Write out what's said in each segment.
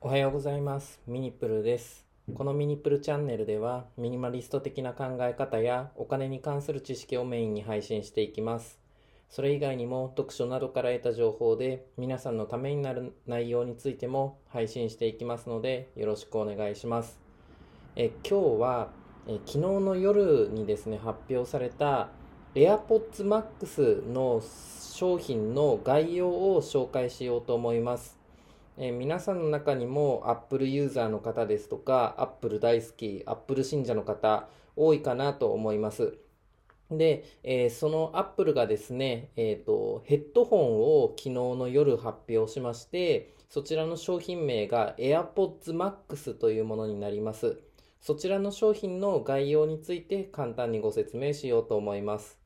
おはようございます。ミニプルです。このミニプルチャンネルでは、ミニマリスト的な考え方やお金に関する知識をメインに配信していきます。それ以外にも読書などから得た情報で皆さんのためになる内容についても配信していきますのでよろしくお願いします。え今日はえ昨日の夜にですね発表された AirPods Max の商品の概要を紹介しようと思います。えー皆さんの中にも Apple ユーザーの方ですとか Apple 大好き Apple 信者の方多いかなと思います。で、えーその Apple がですね、えーと、ヘッドホンを昨日の夜発表しまして、そちらの商品名が AirPods Max というものになります。そちらの商品の概要について簡単にご説明しようと思います。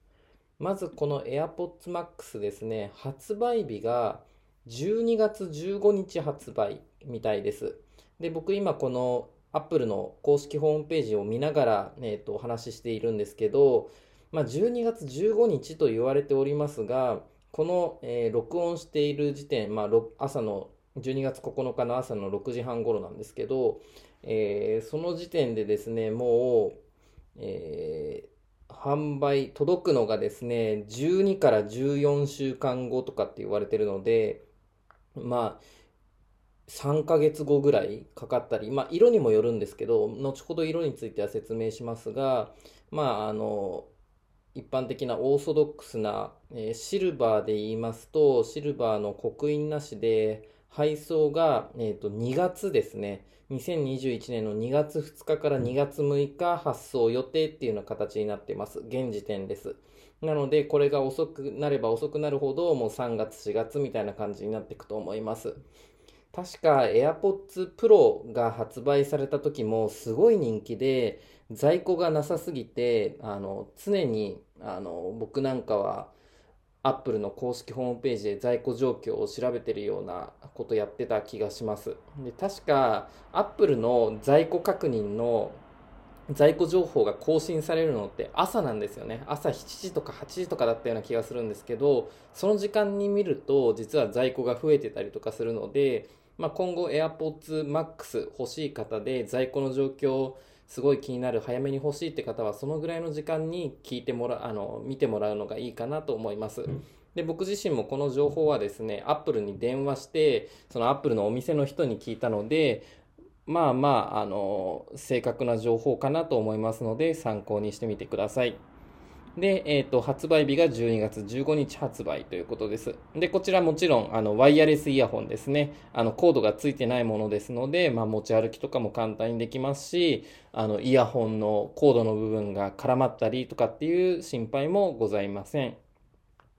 まずこの AirPods Max ですね、発売日が12月15日発売みたいです。で、僕今この Apple の公式ホームページを見ながら、えーとお話ししているんですけど、まあ、12月15日と言われておりますが、この、えー録音している時点、まあ、朝の12月9日の朝の6時半頃なんですけど、えーその時点でですね、もう、えー販売、届くのがですね、12から14週間後とかって言われてるので、まあ、3ヶ月後ぐらいかかったり、まあ、色にもよるんですけど、後ほど色については説明しますが、まあ、あの、一般的なオーソドックスな、えーシルバーで言いますと、シルバーの刻印なしで、配送が、えーと、2月ですね。2021年の2月2日から2月6日発送予定っていうような形になっています。現時点です。なので、これが遅くなれば遅くなるほど、もう3月、4月みたいな感じになっていくと思います。確か AirPods Pro が発売された時もすごい人気で在庫がなさすぎてあの常にあの僕なんかは Apple の公式ホームページで在庫状況を調べてるようなことやってた気がします。で確か Apple の在庫確認の在庫情報が更新されるのって朝なんですよね。朝7時とか8時とかだったような気がするんですけどその時間に見ると実は在庫が増えてたりとかするので、まあ、今後 AirPods Max 欲しい方で在庫の状況をすごい気になる早めに欲しいって方はそのぐらいの時間に聞いてもらあの見てもらうのがいいかなと思います。で僕自身もこの情報はですね Apple に電話してその Apple のお店の人に聞いたのでまあまあ、あの、正確な情報かなと思いますので、参考にしてみてください。で、えっ、と、発売日が12月15日発売ということです。で、こちらもちろん、あの、ワイヤレスイヤホンですね。あの、コードがついてないものですので、まあ、持ち歩きとかも簡単にできますし、あの、イヤホンのコードの部分が絡まったりとかっていう心配もございません。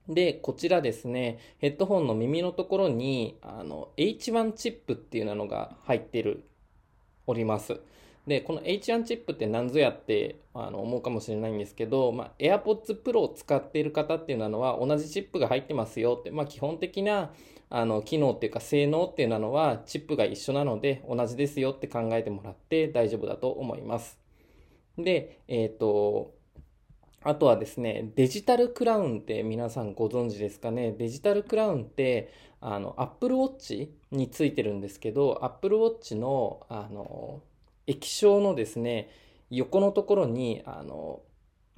で、こちらですね、ヘッドホンの耳のところに、あの、H1 チップっていうのが入ってるおります。で、この H1 チップって何ぞやってあの思うかもしれないんですけど、まあ、AirPods Pro を使っている方っていうのは同じチップが入ってますよって、まあ、基本的なあの機能っていうか性能っていうのはチップが一緒なので同じですよって考えてもらって大丈夫だと思います。で、えっ、と、あとはですね、デジタルクラウンって皆さんご存知ですかね？デジタルクラウンって、あの、Apple Watch についてるんですけど、Apple Watch の、あの、液晶のですね、横のところに、あの、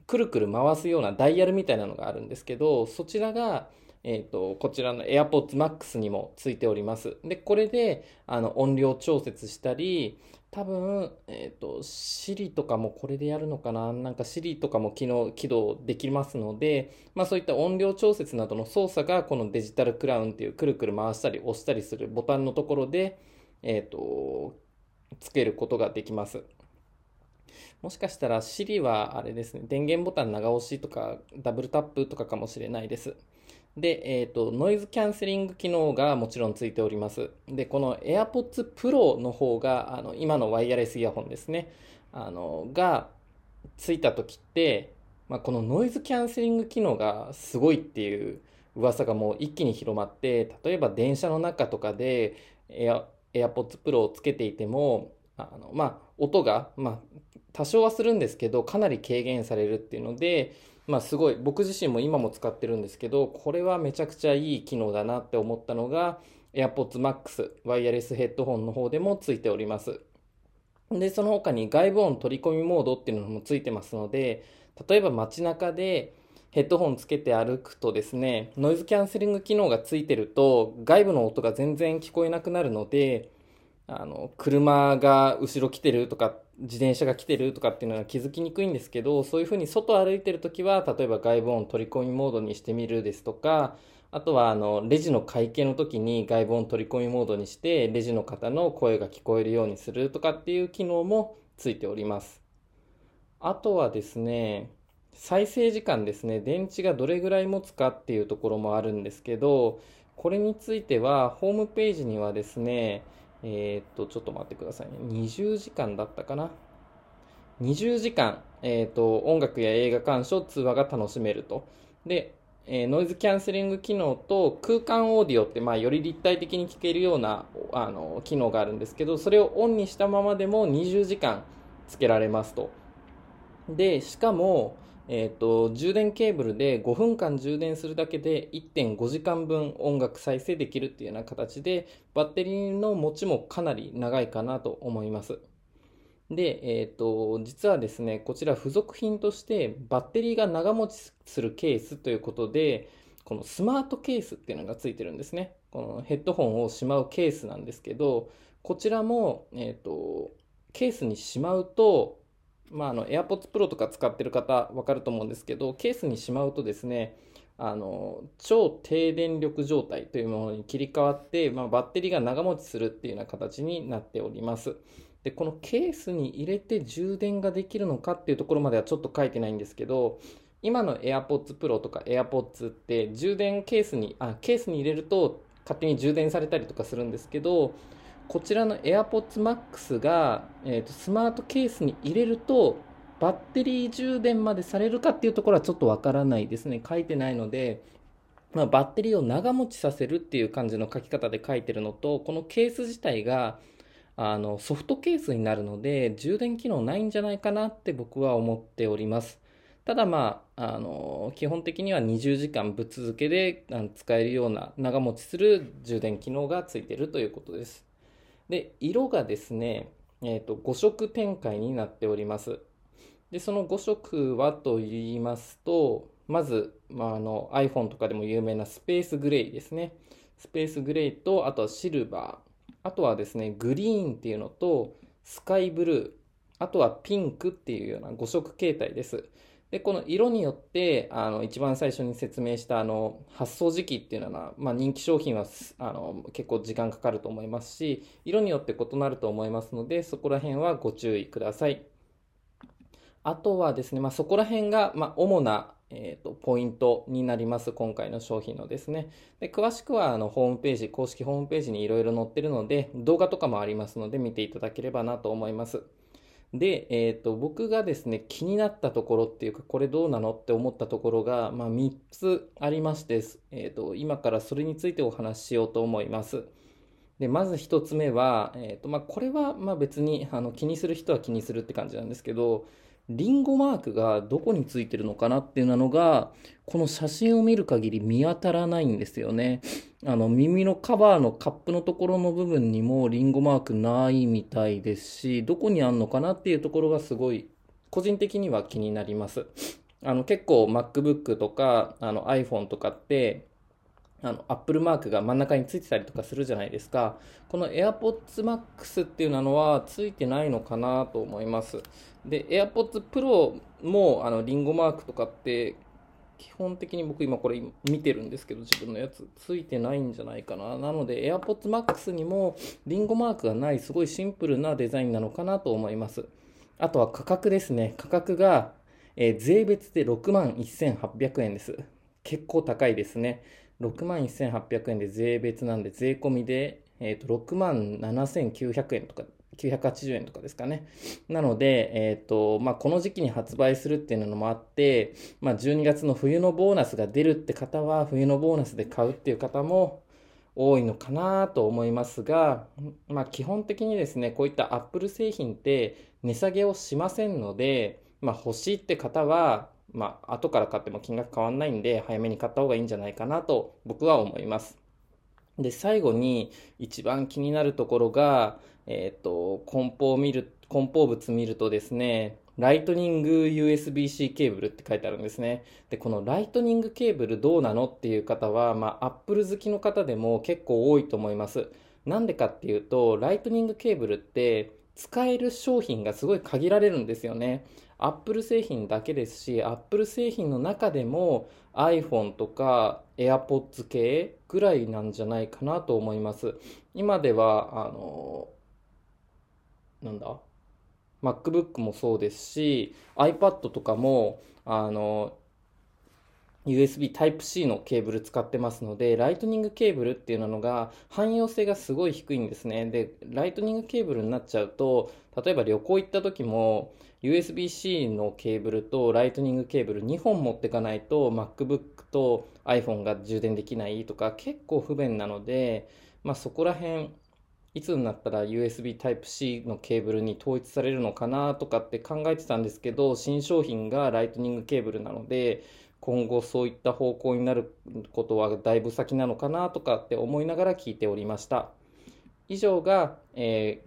くるくる回すようなダイヤルみたいなのがあるんですけど、そちらが、えっ、と、こちらの AirPods Max にもついております。で、これで、あの、音量調節したり、多分、えっ、と、Siri とかもこれでやるのかな？なんか Siri とかも機能、起動できますので、まあそういった音量調節などの操作がこのデジタルクラウンっていうくるくる回したり押したりするボタンのところで、えっ、と、つけることができます。もしかしたら Siri はあれですね、電源ボタン長押しとかダブルタップとかかもしれないです。で、えっ、と、ノイズキャンセリング機能がもちろんついております。で、この AirPods Pro の方が、あの、今のワイヤレスイヤホンですね、あの、がついた時って、まあ、このノイズキャンセリング機能がすごいっていう噂がもう一気に広まって、例えば電車の中とかで Air AirPods Pro をつけていても、あの、まあ、音が、まあ、多少はするんですけど、かなり軽減されるっていうので、まあすごい、僕自身も今も使ってるんですけど、これはめちゃくちゃいい機能だなって思ったのが、AirPods Max ワイヤレスヘッドホンの方でもついております。で、その他に外部音取り込みモードっていうのもついてますので、例えば街中でヘッドホンつけて歩くとですね、ノイズキャンセリング機能がついてると外部の音が全然聞こえなくなるので、あの、車が後ろ来てるとか、自転車が来てるとかっていうのは気づきにくいんですけど、そういうふうに外歩いてるときは、例えば外部音取り込みモードにしてみるですとか、あとはあのレジの会計の時に外部音取り込みモードにしてレジの方の声が聞こえるようにするとかっていう機能もついております。あとはですね、再生時間ですね、電池がどれぐらい持つかっていうところもあるんですけど、これについてはホームページにはですね、えー、っと、ちょっと待ってくださいね。20時間だったかな？20時間、えー、っと、音楽や映画鑑賞、通話が楽しめると。で、えー、ノイズキャンセリング機能と空間オーディオって、まあ、より立体的に聞けるようなあの機能があるんですけどそれをオンにしたままでも20時間つけられますとでしかも、えーと、充電ケーブルで5分間充電するだけで1.5時間分音楽再生できるっていうような形でバッテリーの持ちもかなり長いかなと思いますで、えっ、ー、と、実はですね、こちら付属品としてバッテリーが長持ちするケースということで、このスマートケースっていうのがついてるんですね。このヘッドホンをしまうケースなんですけど、こちらも、えっ、ー、と、ケースにしまうと、まあ、あの、AirPods Pro とか使ってる方わかると思うんですけど、ケースにしまうとですね、あの、超低電力状態というものに切り替わって、まあ、バッテリーが長持ちするっていうような形になっております。で、このケースに入れて充電ができるのかっていうところまではちょっと書いてないんですけど、今の AirPods Pro とか AirPods って充電ケースに、あ、ケースに入れると勝手に充電されたりとかするんですけど、こちらの AirPods Max が、えーと、スマートケースに入れると、バッテリー充電までされるかっていうところはちょっとわからないですね。書いてないので、まあ、バッテリーを長持ちさせるっていう感じの書き方で書いてるのと、このケース自体が、あのソフトケースになるので充電機能ないんじゃないかなって僕は思っております。ただまあ、あの基本的には20時間ぶっ続けで使えるような長持ちする充電機能がついてるということです。で、色がですね、えーと、5色展開になっております。で、その5色はと言いますと、まず、まあ、あの iPhone とかでも有名なスペースグレイですね。スペースグレイと、あとはシルバー。あとはですね、グリーンっていうのと、スカイブルー、あとはピンクっていうような5色形態です。で、この色によって、あの、一番最初に説明した、あの、発送時期っていうのは、まあ、人気商品は、あの、結構時間かかると思いますし、色によって異なると思いますので、そこら辺はご注意ください。あとはですね、まあ、そこら辺が、まあ、主なえーと、ポイントになります、今回の商品のですね。で詳しくはあのホームページ、公式ホームページにいろいろ載ってるので、動画とかもありますので見ていただければなと思います。で、えーと、僕がですね、気になったところっていうか、これどうなのって思ったところが、まあ、3つありまして、えーと、今からそれについてお話ししようと思います。でまず1つ目は、えーとまあ、これはまあ別にあの気にする人は気にするって感じなんですけど、リンゴマークがどこについてるのかなっていうのが、この写真を見る限り見当たらないんですよね。あの、耳のカバーのカップのところの部分にもリンゴマークないみたいですし、どこにあんのかなっていうところがすごい、個人的には気になります。あの、結構 MacBook とか、あの iPhone とかって、あの、Apple マークが真ん中についてたりとかするじゃないですか。この AirPods Max っていうのはついてないのかなと思います。で、AirPods Pro もあのリンゴマークとかって基本的に僕今これ見てるんですけど自分のやつついてないんじゃないかな。なので AirPods Max にもリンゴマークがないすごいシンプルなデザインなのかなと思います。あとは価格ですね。価格が、えー、税別で6万1800円です。結構高いですね。6万1800円で税別なんで税込みで、えー、と6万7900円とか980円とかですかね。なので、え、ー、と、まあ、この時期に発売するっていうのもあって、まあ、12月の冬のボーナスが出るって方は、冬のボーナスで買うっていう方も多いのかなと思いますが、まあ、基本的にですね、こういったアップル製品って値下げをしませんので、まあ、欲しいって方は、まあ、後から買っても金額変わんないんで、早めに買った方がいいんじゃないかなと僕は思います。で、最後に一番気になるところが、えっ、ー、と、梱包を見る、梱包物見るとですね、ライトニング USB-C ケーブルって書いてあるんですね。で、このライトニングケーブルどうなのっていう方は、まあ、Apple 好きの方でも結構多いと思います。なんでかっていうと、ライトニングケーブルって使える商品がすごい限られるんですよね。アップル製品だけですし、アップル製品の中でも iPhone とか AirPods 系ぐらいなんじゃないかなと思います。今では、あの、なんだ？MacBook もそうですし iPad とかもあの USB Type-C のケーブル使ってますので、ライトニングケーブルっていうのが汎用性がすごい低いんですね。で、ライトニングケーブルになっちゃうと、例えば旅行行った時も、USB-C のケーブルとライトニングケーブル2本持ってかないと MacBook と iPhone が充電できないとか結構不便なので、まあ、そこら辺いつになったら USB Type-C のケーブルに統一されるのかなとかって考えてたんですけど、新商品がライトニングケーブルなので、今後そういった方向になることはだいぶ先なのかなとかって思いながら聞いておりました。以上が、え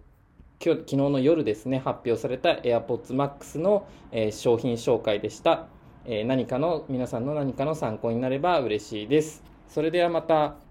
ー、今日昨日の夜ですね、発表された AirPods Max の、えー、商品紹介でした。えー、何かの、皆さんの何かの参考になれば嬉しいです。それではまた。